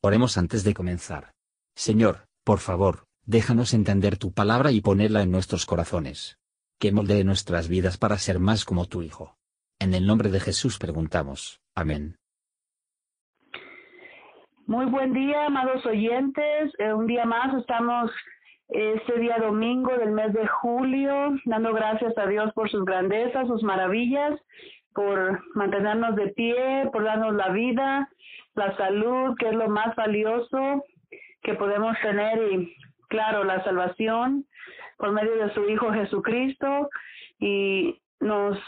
Oremos antes de comenzar. Señor, por favor, déjanos entender tu palabra y ponerla en nuestros corazones. Que moldee nuestras vidas para ser más como tu Hijo. En el nombre de Jesús preguntamos. Amén. Muy buen día, amados oyentes. Eh, un día más estamos este día domingo del mes de julio, dando gracias a Dios por sus grandezas, sus maravillas, por mantenernos de pie, por darnos la vida, la salud, que es lo más valioso que podemos tener y claro, la salvación por medio de su Hijo Jesucristo y nos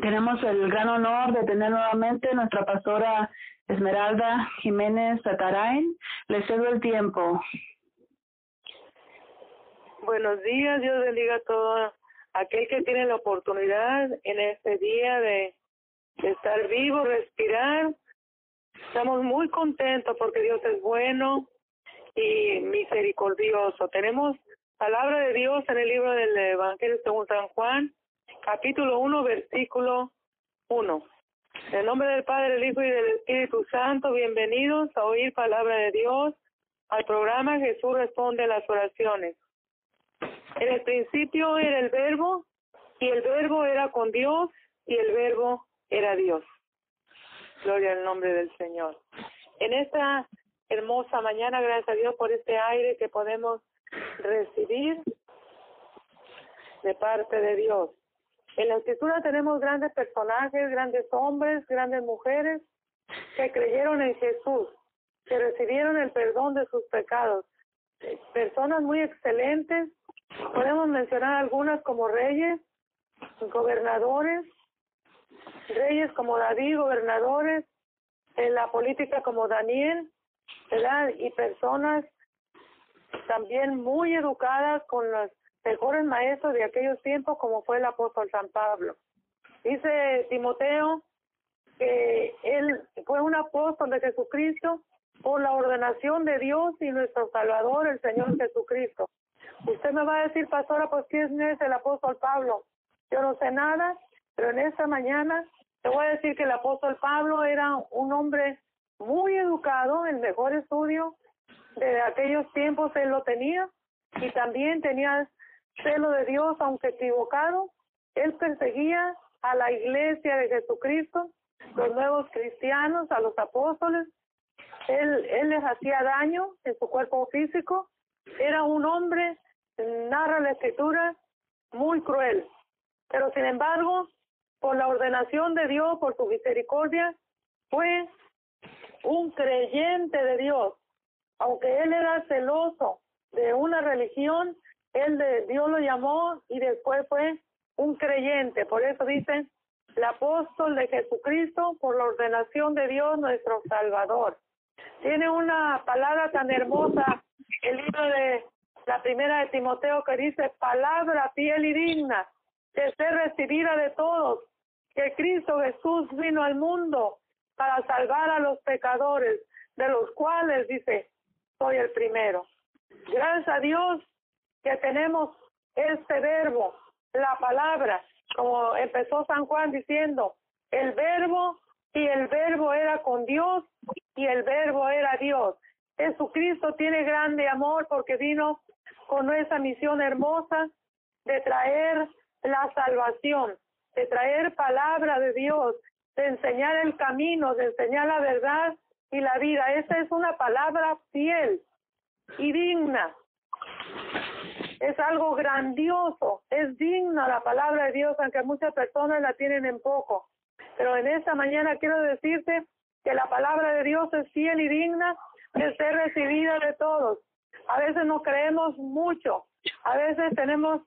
tenemos el gran honor de tener nuevamente nuestra pastora Esmeralda Jiménez Satarain. Le cedo el tiempo. Buenos días, Dios bendiga a todo aquel que tiene la oportunidad en este día de, de estar vivo, respirar. Estamos muy contentos porque Dios es bueno y misericordioso. Tenemos palabra de Dios en el libro del Evangelio según San Juan, capítulo 1, versículo 1. En el nombre del Padre, del Hijo y del Espíritu Santo, bienvenidos a oír palabra de Dios al programa Jesús responde a las oraciones. En el principio era el verbo y el verbo era con Dios y el verbo era Dios. Gloria al nombre del Señor. En esta hermosa mañana, gracias a Dios por este aire que podemos recibir de parte de Dios. En la escritura tenemos grandes personajes, grandes hombres, grandes mujeres que creyeron en Jesús, que recibieron el perdón de sus pecados. Personas muy excelentes, podemos mencionar algunas como reyes, gobernadores, reyes como David, gobernadores, en la política como Daniel, ¿verdad? Y personas también muy educadas con los mejores maestros de aquellos tiempos como fue el apóstol San Pablo. Dice Timoteo que él fue un apóstol de Jesucristo por la ordenación de Dios y nuestro Salvador, el Señor Jesucristo. Usted me va a decir, pastora, pues quién es el apóstol Pablo. Yo no sé nada, pero en esta mañana te voy a decir que el apóstol Pablo era un hombre muy educado, el mejor estudio de aquellos tiempos él lo tenía y también tenía celo de Dios, aunque equivocado. Él perseguía a la iglesia de Jesucristo, los nuevos cristianos, a los apóstoles. Él, él les hacía daño en su cuerpo físico. Era un hombre, narra la escritura, muy cruel. Pero sin embargo, por la ordenación de Dios, por su misericordia, fue un creyente de Dios. Aunque él era celoso de una religión, él de Dios lo llamó y después fue un creyente. Por eso dice el apóstol de Jesucristo por la ordenación de Dios nuestro Salvador. Tiene una palabra tan hermosa, el libro de la primera de Timoteo que dice palabra fiel y digna de ser recibida de todos, que Cristo Jesús vino al mundo para salvar a los pecadores, de los cuales dice, soy el primero. Gracias a Dios que tenemos este verbo, la palabra, como empezó San Juan diciendo, el verbo y el verbo era con Dios y el verbo era Dios. Jesucristo tiene grande amor porque vino con esa misión hermosa de traer la salvación, de traer palabra de Dios, de enseñar el camino, de enseñar la verdad y la vida. Esa es una palabra fiel y digna es algo grandioso, es digna la palabra de Dios, aunque muchas personas la tienen en poco. Pero en esta mañana quiero decirte que la palabra de Dios es fiel y digna de ser recibida de todos. A veces no creemos mucho, a veces tenemos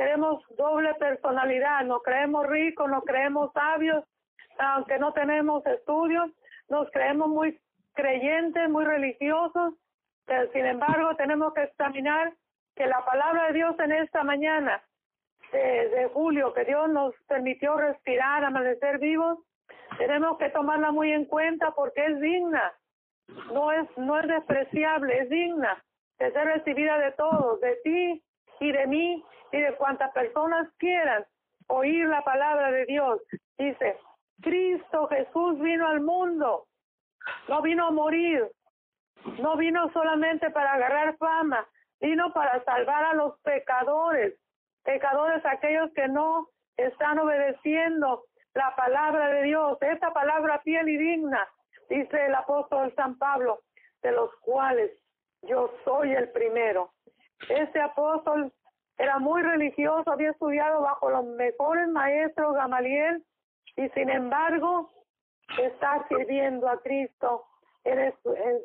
tenemos doble personalidad, nos creemos ricos, nos creemos sabios, aunque no tenemos estudios, nos creemos muy creyentes, muy religiosos, pero sin embargo tenemos que examinar que la palabra de Dios en esta mañana de, julio, que Dios nos permitió respirar, amanecer vivos, tenemos que tomarla muy en cuenta porque es digna, no es, no es despreciable, es digna de ser recibida de todos, de ti y de mí y de cuantas personas quieran oír la palabra de Dios. Dice, Cristo Jesús vino al mundo, no vino a morir, no vino solamente para agarrar fama, vino para salvar a los pecadores, pecadores aquellos que no están obedeciendo la palabra de Dios, esta palabra fiel y digna, dice el apóstol San Pablo, de los cuales yo soy el primero. Este apóstol era muy religioso, había estudiado bajo los mejores maestros Gamaliel y sin embargo está sirviendo a Cristo en,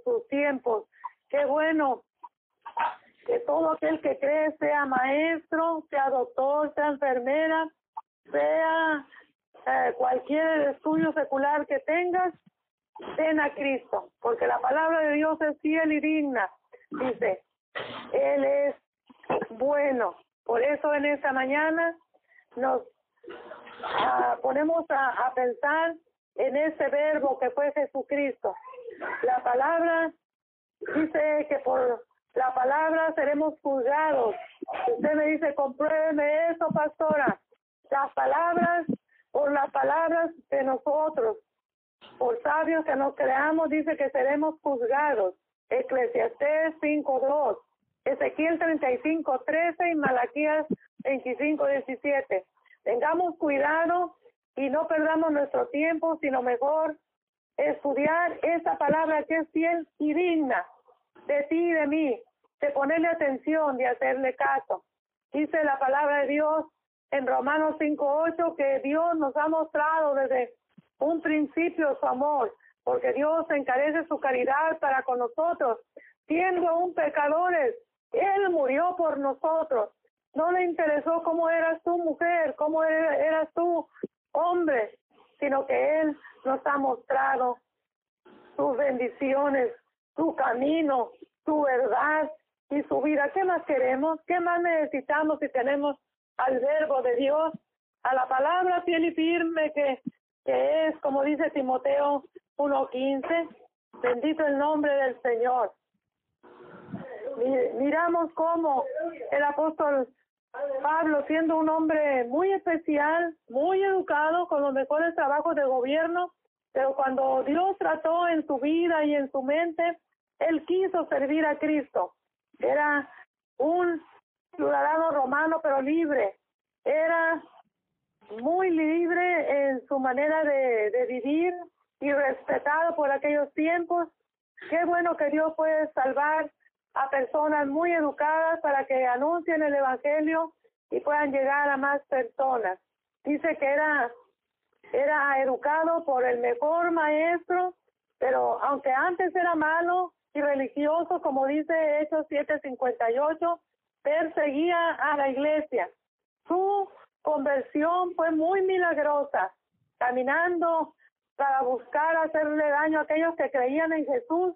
sus tiempos. Qué bueno que todo aquel que cree sea maestro, sea doctor, sea enfermera, sea eh, cualquier estudio secular que tengas, ven a Cristo, porque la palabra de Dios es fiel y digna. Dice, Él es bueno. Por eso en esta mañana nos ah, ponemos a, a pensar en ese verbo que fue Jesucristo. La palabra dice que por la palabra seremos juzgados. Usted me dice, compruébeme eso, pastora. Las palabras, por las palabras de nosotros, por sabios que nos creamos, dice que seremos juzgados. Eclesiastés 5.2, Ezequiel 35.13 y Malaquías 25.17. Tengamos cuidado y no perdamos nuestro tiempo, sino mejor estudiar esa palabra que es fiel y digna de ti y de mí, de ponerle atención, de hacerle caso. Dice la palabra de Dios en Romanos 5.8 que Dios nos ha mostrado desde un principio su amor, porque Dios encarece su caridad para con nosotros, siendo aún pecadores. Él murió por nosotros. No le interesó cómo eras tú mujer, cómo eras tú hombre, sino que Él nos ha mostrado sus bendiciones su camino, su verdad y su vida. ¿Qué más queremos? ¿Qué más necesitamos si tenemos al verbo de Dios, a la palabra fiel y firme que, que es, como dice Timoteo 1.15? Bendito el nombre del Señor. Miramos cómo el apóstol Pablo, siendo un hombre muy especial, muy educado, con los mejores trabajos de gobierno, pero cuando Dios trató en su vida y en su mente, él quiso servir a Cristo. Era un ciudadano romano, pero libre. Era muy libre en su manera de, de vivir y respetado por aquellos tiempos. Qué bueno que Dios puede salvar a personas muy educadas para que anuncien el Evangelio y puedan llegar a más personas. Dice que era, era educado por el mejor maestro, pero aunque antes era malo, y religioso, como dice Hechos 7:58, perseguía a la iglesia. Su conversión fue muy milagrosa, caminando para buscar hacerle daño a aquellos que creían en Jesús.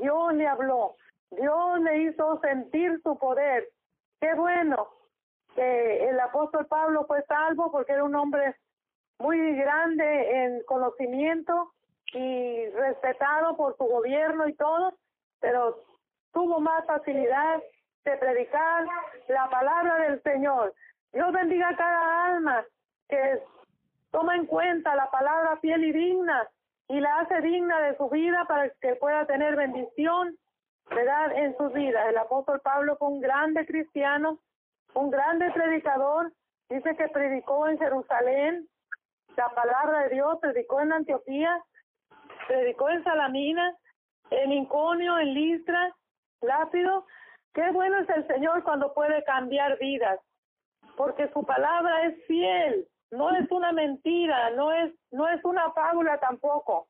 Dios le habló, Dios le hizo sentir su poder. Qué bueno que el apóstol Pablo fue salvo porque era un hombre muy grande en conocimiento y respetado por su gobierno y todo, pero tuvo más facilidad de predicar la palabra del Señor. Dios bendiga a cada alma que toma en cuenta la palabra fiel y digna y la hace digna de su vida para que pueda tener bendición, ¿verdad? En su vida. El apóstol Pablo fue un grande cristiano, un grande predicador. Dice que predicó en Jerusalén la palabra de Dios, predicó en Antioquía, predicó en Salamina, en Inconio, en Listra, Lápido. Qué bueno es el Señor cuando puede cambiar vidas, porque su palabra es fiel, no es una mentira, no es, no es una fábula tampoco,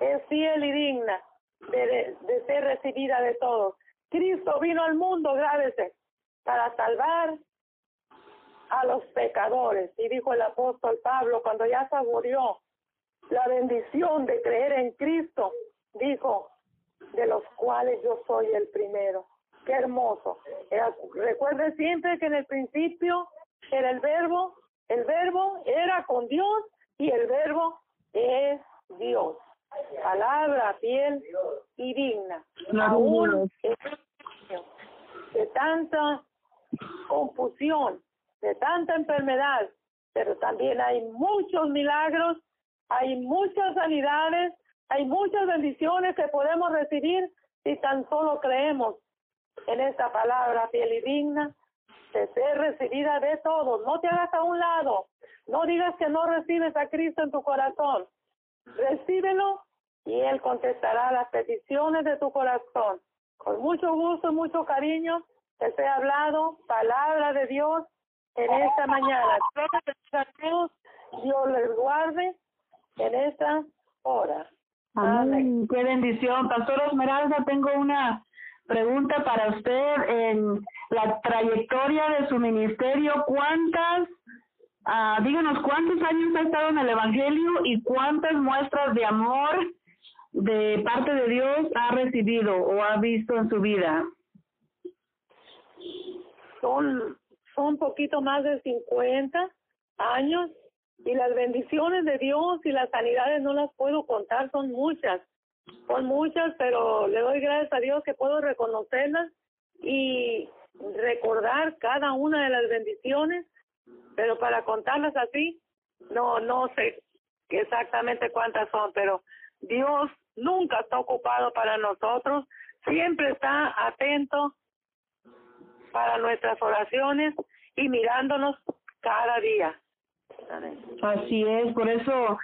es fiel y digna de, de ser recibida de todos. Cristo vino al mundo, grábese, para salvar a los pecadores. Y dijo el apóstol Pablo, cuando ya saboreó la bendición de creer en Cristo, dijo, de los cuales yo soy el primero. Qué hermoso. Eh, recuerde siempre que en el principio era el verbo, el verbo era con Dios y el verbo es Dios. Palabra fiel y digna. Aún de tanta confusión, de tanta enfermedad, pero también hay muchos milagros, hay muchas sanidades, hay muchas bendiciones que podemos recibir si tan solo creemos en esta palabra fiel y digna de ser recibida de todos. No te hagas a un lado, no digas que no recibes a Cristo en tu corazón. Recíbelo y Él contestará las peticiones de tu corazón. Con mucho gusto y mucho cariño, te he hablado palabra de Dios en esta mañana. Dios, Dios les guarde en esta hora. Amén. Qué bendición. Pastor Esmeralda, tengo una pregunta para usted. En la trayectoria de su ministerio, ¿cuántas, uh, díganos cuántos años ha estado en el Evangelio y cuántas muestras de amor de parte de Dios ha recibido o ha visto en su vida? Son, son un poquito más de 50 años y las bendiciones de Dios y las sanidades no las puedo contar, son muchas, son muchas, pero le doy gracias a Dios que puedo reconocerlas y recordar cada una de las bendiciones, pero para contarlas así, no, no sé exactamente cuántas son, pero Dios nunca está ocupado para nosotros, siempre está atento para nuestras oraciones y mirándonos cada día. Así es, por eso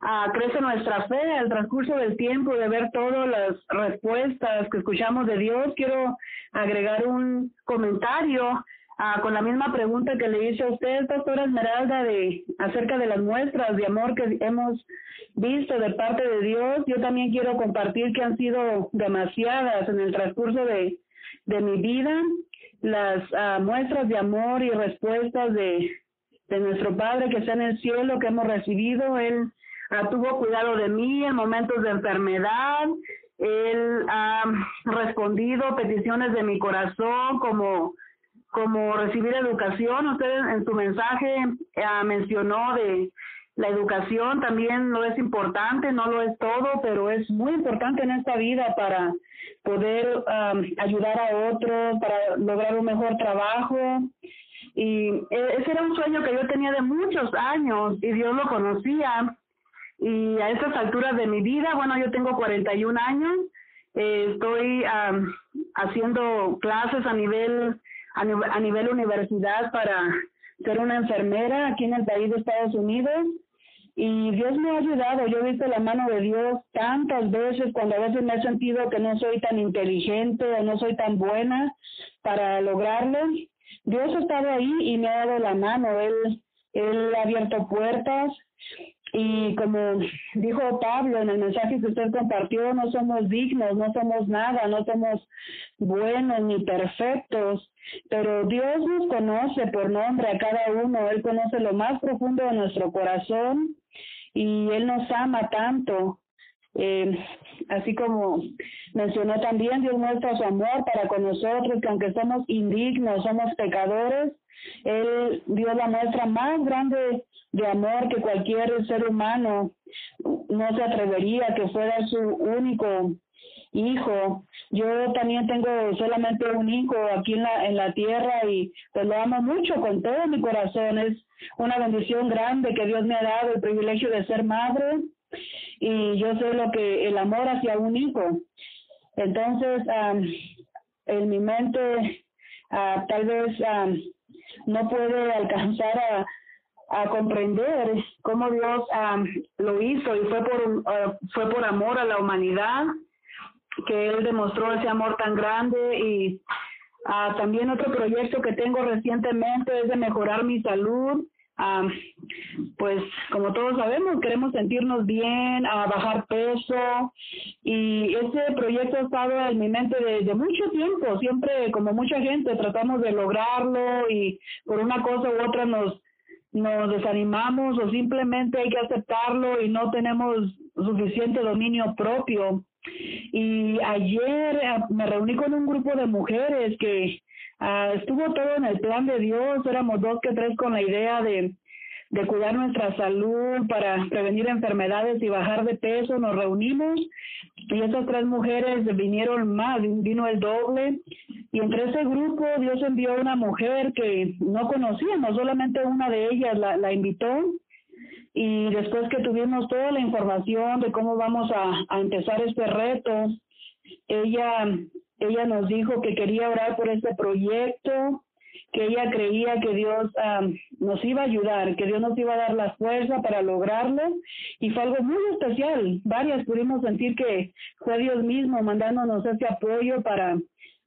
ah, crece nuestra fe al transcurso del tiempo de ver todas las respuestas que escuchamos de Dios. Quiero agregar un comentario ah, con la misma pregunta que le hice a usted, Pastora Esmeralda, de acerca de las muestras de amor que hemos visto de parte de Dios. Yo también quiero compartir que han sido demasiadas en el transcurso de, de mi vida las ah, muestras de amor y respuestas de de nuestro Padre que está en el cielo, que hemos recibido. Él uh, tuvo cuidado de mí en momentos de enfermedad. Él ha respondido peticiones de mi corazón como como recibir educación. Usted en su mensaje uh, mencionó de la educación también no es importante, no lo es todo, pero es muy importante en esta vida para poder ayudar a otros, para lograr un mejor trabajo. Y e, ese era un sueño que yo tenía de muchos años y Dios lo conocía. Y a estas alturas de mi vida, bueno, yo tengo 41 años, eh, estoy haciendo clases a nivel, a a nivel universidad para ser una enfermera aquí en el país de Estados Unidos. Y Dios me ha ayudado, yo he visto la mano de Dios tantas veces cuando a veces me he sentido que no soy tan inteligente o no soy tan buena para lograrlo. Dios ha estado ahí y me ha dado la mano, Él, él ha abierto puertas y como dijo Pablo en el mensaje que usted compartió, no somos dignos, no somos nada, no somos buenos ni perfectos, pero Dios nos conoce por nombre a cada uno, Él conoce lo más profundo de nuestro corazón y Él nos ama tanto. Eh, así como mencionó también, Dios muestra su amor para con nosotros, que aunque somos indignos, somos pecadores, Él dio la muestra más grande de amor que cualquier ser humano no se atrevería, que fuera su único hijo. Yo también tengo solamente un hijo aquí en la, en la tierra y pues lo amo mucho con todo mi corazón. Es una bendición grande que Dios me ha dado el privilegio de ser madre y yo sé lo que el amor hacia un hijo. Entonces, en mi mente ah, tal vez no puede alcanzar a, a comprender cómo Dios lo hizo y fue por ah, fue por amor a la humanidad que él demostró ese amor tan grande y ah, también otro proyecto que tengo recientemente es de mejorar mi salud pues como todos sabemos, queremos sentirnos bien, a bajar peso y ese proyecto ha estado en mi mente desde mucho tiempo, siempre como mucha gente tratamos de lograrlo y por una cosa u otra nos nos desanimamos o simplemente hay que aceptarlo y no tenemos suficiente dominio propio. Y ayer eh, me reuní con un grupo de mujeres que Ah, estuvo todo en el plan de Dios, éramos dos que tres con la idea de, de cuidar nuestra salud para prevenir enfermedades y bajar de peso, nos reunimos y esas tres mujeres vinieron más, vino el doble. Y entre ese grupo Dios envió una mujer que no conocíamos, solamente una de ellas la, la invitó. Y después que tuvimos toda la información de cómo vamos a, a empezar este reto, ella, ella nos dijo que quería orar por este proyecto, que ella creía que Dios nos iba a ayudar, que Dios nos iba a dar la fuerza para lograrlo y fue algo muy especial. Varias pudimos sentir que fue Dios mismo mandándonos ese apoyo para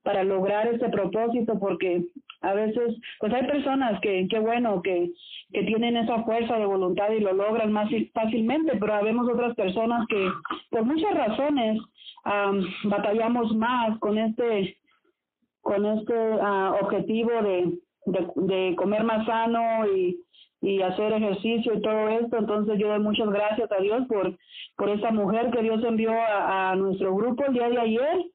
para lograr ese propósito porque a veces pues hay personas que qué bueno que que tienen esa fuerza de voluntad y lo logran más fácilmente pero habemos otras personas que por muchas razones batallamos más con este con este ah, objetivo de, de, comer más sano y, y hacer ejercicio y todo esto. Entonces yo doy muchas gracias a Dios por, por esa mujer que Dios envió a, a nuestro grupo el día de ayer,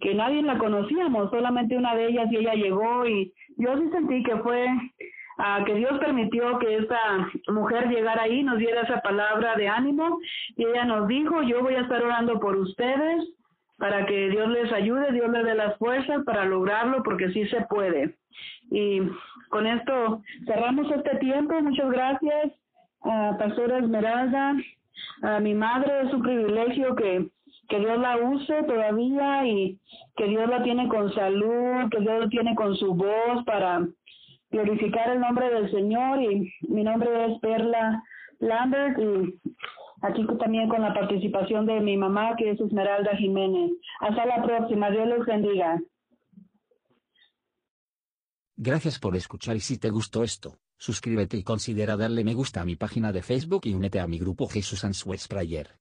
que nadie la conocíamos, solamente una de ellas y ella llegó y yo sí sentí que fue uh, que Dios permitió que esta mujer llegara ahí, nos diera esa palabra de ánimo y ella nos dijo, yo voy a estar orando por ustedes para que Dios les ayude, Dios les dé las fuerzas para lograrlo, porque sí se puede. Y con esto cerramos este tiempo. Muchas gracias, a Pastora Esmeralda. A mi madre es un privilegio que, que Dios la use todavía y que Dios la tiene con salud, que Dios la tiene con su voz para glorificar el nombre del Señor. Y mi nombre es Perla Lambert y aquí también con la participación de mi mamá, que es Esmeralda Jiménez. Hasta la próxima, Dios los bendiga. Gracias por escuchar y si te gustó esto, suscríbete y considera darle me gusta a mi página de Facebook y únete a mi grupo Jesús Answers Prayer.